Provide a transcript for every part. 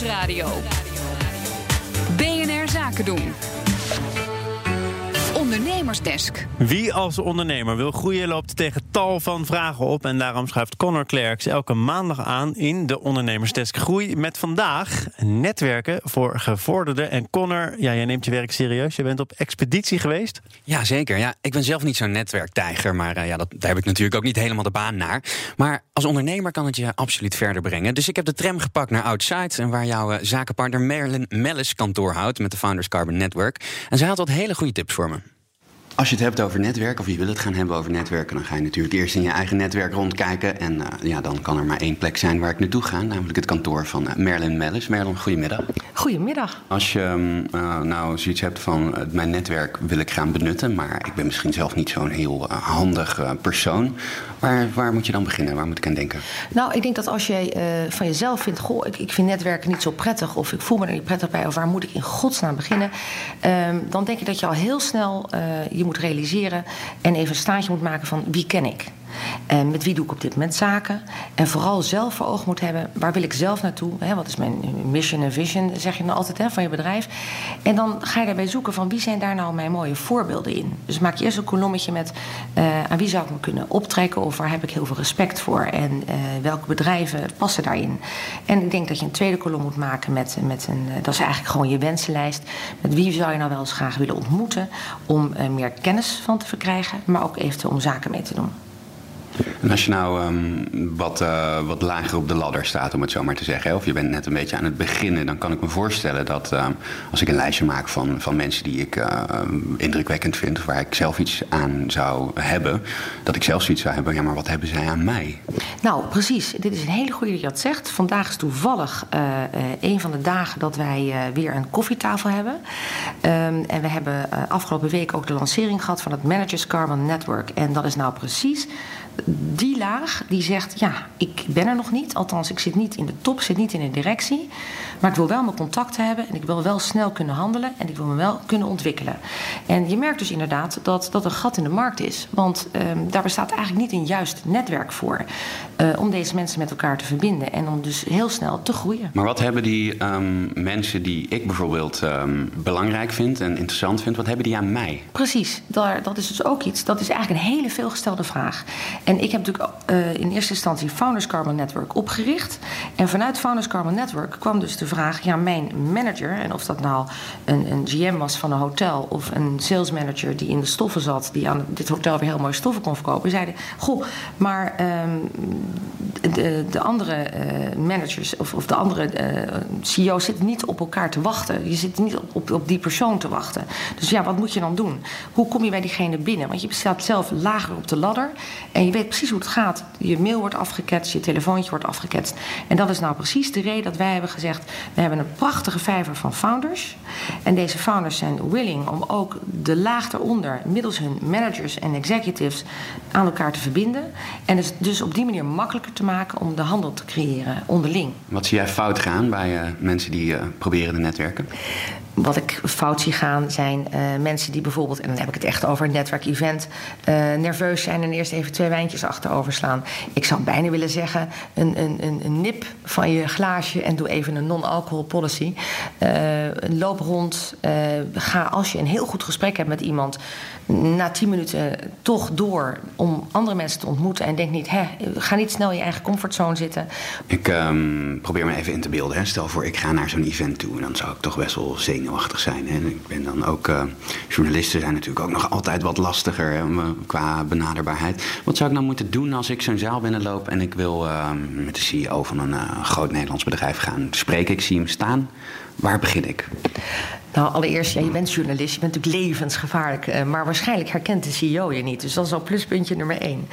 Nieuwsradio. BNR Zaken doen. Ondernemersdesk. Wie als ondernemer wil groeien loopt tegen tal van vragen op. En daarom schuift Connor Klerks elke maandag aan in de Ondernemersdesk Groei. Met vandaag netwerken voor gevorderden. En Connor, ja, jij neemt je werk serieus. Je bent op expeditie geweest. Ja, zeker. Ja, ik ben zelf niet zo'n netwerktijger. Maar uh, ja, dat, daar heb ik natuurlijk ook niet helemaal de baan naar. Maar als ondernemer kan het je absoluut verder brengen. Dus ik heb de tram gepakt naar Outside. En waar jouw uh, zakenpartner Marilyn Mellis kantoor houdt. Met de Founders Carbon Network. En zij had wat hele goede tips voor me. Als je het hebt over netwerken, of je wil het gaan hebben over netwerken, dan ga je natuurlijk eerst in je eigen netwerk rondkijken. En uh, ja, dan kan er maar één plek zijn waar ik naartoe ga, namelijk het kantoor van uh, Merlin Mellis. Merlin, goedemiddag. Goedemiddag. Als je uh, nou zoiets hebt van mijn netwerk wil ik gaan benutten, maar ik ben misschien zelf niet zo'n heel handig persoon. Waar, waar moet je dan beginnen? Waar moet ik aan denken? Nou, ik denk dat als jij van jezelf vindt, goh, ik, ik, vind netwerken niet zo prettig, of ik voel me er niet prettig bij, of waar moet ik in godsnaam beginnen, ehm, dan denk ik dat je al heel snel je moet realiseren en even een staartje moet maken van wie ken ik. En met wie doe ik op dit moment zaken? En vooral zelf voor ogen moet hebben, waar wil ik zelf naartoe? Hè, wat is mijn mission en vision, zeg je nou altijd hè, van je bedrijf? En dan ga je daarbij zoeken van wie zijn daar nou mijn mooie voorbeelden in? Dus maak je eerst een kolommetje met uh, aan wie zou ik me kunnen optrekken of waar heb ik heel veel respect voor en uh, welke bedrijven passen daarin? En ik denk dat je een tweede kolom moet maken met, met een, uh, dat is eigenlijk gewoon je wensenlijst. Met wie zou je nou wel eens graag willen ontmoeten om meer kennis van te verkrijgen, maar ook eventueel om zaken mee te doen. En als je nou wat, uh, wat lager op de ladder staat, om het zo maar te zeggen, of je bent net een beetje aan het beginnen, dan kan ik me voorstellen dat uh, als ik een lijstje maak van, van mensen die ik uh, indrukwekkend vind, of waar ik zelf iets aan zou hebben, dat ik zelf zoiets zou hebben, ja, maar wat hebben zij aan mij? Nou, precies. Dit is een hele goede dat je dat zegt. Vandaag is toevallig een van de dagen dat wij weer een koffietafel hebben. Um, en we hebben afgelopen week ook de lancering gehad van het Managers Carbon Network. En dat is nou precies die laag die zegt: Ja, ik ben er nog niet. Althans, ik zit niet in de top, zit niet in de directie. Maar ik wil wel mijn contacten hebben en ik wil wel snel kunnen handelen en ik wil me wel kunnen ontwikkelen. En je merkt dus inderdaad dat dat een gat in de markt is. Want um, daar bestaat eigenlijk niet een juist netwerk voor uh, om deze mensen met elkaar te verbinden en om dus heel snel te groeien. Maar wat hebben die um, mensen die ik bijvoorbeeld um, vind en interessant vind, wat hebben die aan mij? Precies, daar, dat is dus ook iets. Dat is eigenlijk een hele veelgestelde vraag. En ik heb natuurlijk uh, in eerste instantie Founders Carbon Network opgericht. En vanuit Founders Carbon Network kwam dus de vraag: ja, mijn manager, en of dat nou een, een GM was van een hotel of een sales manager die in de stoffen zat, die aan dit hotel weer heel mooie stoffen kon verkopen, zeiden: Goh, maar um, de, de, andere uh, managers of, of de andere uh, CEO's zitten niet op elkaar te wachten. Je zit niet op, op, op die persoon te wachten. Dus ja, wat moet je dan doen? Hoe kom je bij diegene binnen? Want je staat zelf lager op de ladder en je weet precies hoe het gaat. Je mail wordt afgeketst, je telefoontje wordt afgeketst. En dat is nou precies de reden dat wij hebben gezegd: we hebben een prachtige vijver van founders. En deze founders zijn willing om ook de laag daaronder, middels hun managers en executives, aan elkaar te verbinden. En het dus op die manier makkelijker te maken om de handel te creëren onderling. Wat zie jij fout gaan bij uh, mensen die uh, proberen te netwerken? Wat ik fout zie gaan zijn uh, mensen die bijvoorbeeld, en dan heb ik het echt over een netwerkevent, uh, nerveus zijn en eerst even twee wijntjes achterover slaan. Ik zou bijna willen zeggen: een, een, een nip van je glaasje en doe even een non-alcohol policy. Uh, loop rond. ga als je een heel goed gesprek hebt met iemand, na tien minuten toch door om andere mensen te ontmoeten. En denk niet: hè, ga niet snel in je eigen comfortzone zitten. Ik um, probeer me even in te beelden. Hè. Stel voor, ik ga naar zo'n event toe en dan zou ik toch best wel zenuwachtig zijn. En ik ben dan ook. Uh, journalisten zijn natuurlijk ook nog altijd wat lastiger hè, qua benaderbaarheid. Wat zou ik nou moeten doen als ik zo'n zaal binnenloop en ik wil uh, met de CEO van een groot Nederlands bedrijf gaan spreken? Ik zie hem staan. Waar begin ik? Nou, allereerst, ja, je bent journalist, je bent natuurlijk levensgevaarlijk. Uh, maar waarschijnlijk herkent de CEO je niet. Dus dat is al pluspuntje nummer één.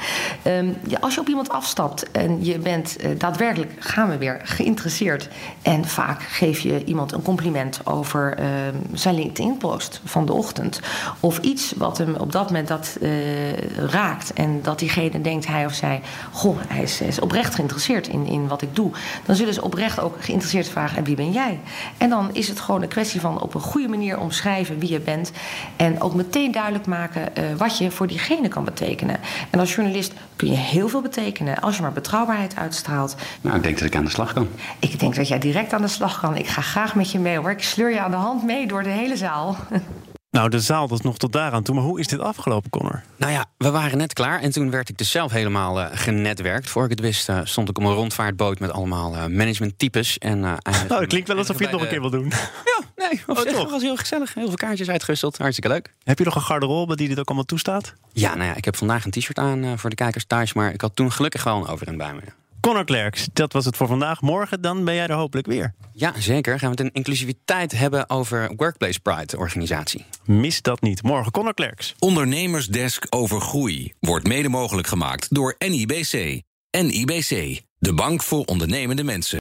Ja, als je op iemand afstapt en je bent uh, daadwerkelijk, gaan we weer, geïnteresseerd. En vaak geef je iemand een compliment over uh, zijn LinkedIn-post van de ochtend. Of iets wat hem op dat moment dat uh, raakt. En dat diegene denkt, hij of zij, goh, hij is, is, oprecht geïnteresseerd in, in wat ik doe. Dan zullen ze oprecht ook geïnteresseerd vragen, en wie ben jij? En dan is het gewoon een kwestie van op een goede manier omschrijven wie je bent. En ook meteen duidelijk maken uh, wat je voor diegene kan betekenen. En als journalist kun je heel veel betekenen als je maar betrouwbaarheid uitstraalt. Nou, ik denk dat ik aan de slag kan. Ik denk dat jij direct aan de slag kan. Ik ga graag met je mee hoor. Ik sleur je aan de hand mee door de hele zaal. Nou, de zaal, dat is nog tot daaraan toe. Maar hoe is dit afgelopen, Connor? Nou ja, we waren net klaar. En toen werd ik dus zelf helemaal uh, genetwerkt. Voor ik het wist, uh, stond ik op een rondvaartboot met allemaal uh, managementtypes. En, nou, dat klinkt wel alsof je het nog een keer wil doen. Nee, op oh, zich was heel gezellig. Heel veel kaartjes uitgewisseld. Hartstikke leuk. Heb je nog een garderobe die dit ook allemaal toestaat? Ja, nou ja, ik heb vandaag een t-shirt aan voor de kijkers thuis. Maar ik had toen gelukkig wel een overhemd bij me. Connor Klerks, dat was het voor vandaag. Morgen dan ben jij er hopelijk weer. Ja, zeker. Gaan we het in inclusiviteit hebben over Workplace Pride organisatie. Mis dat niet. Morgen Connor Klerks. Ondernemersdesk over groei wordt mede mogelijk gemaakt door NIBC. NIBC, de bank voor ondernemende mensen.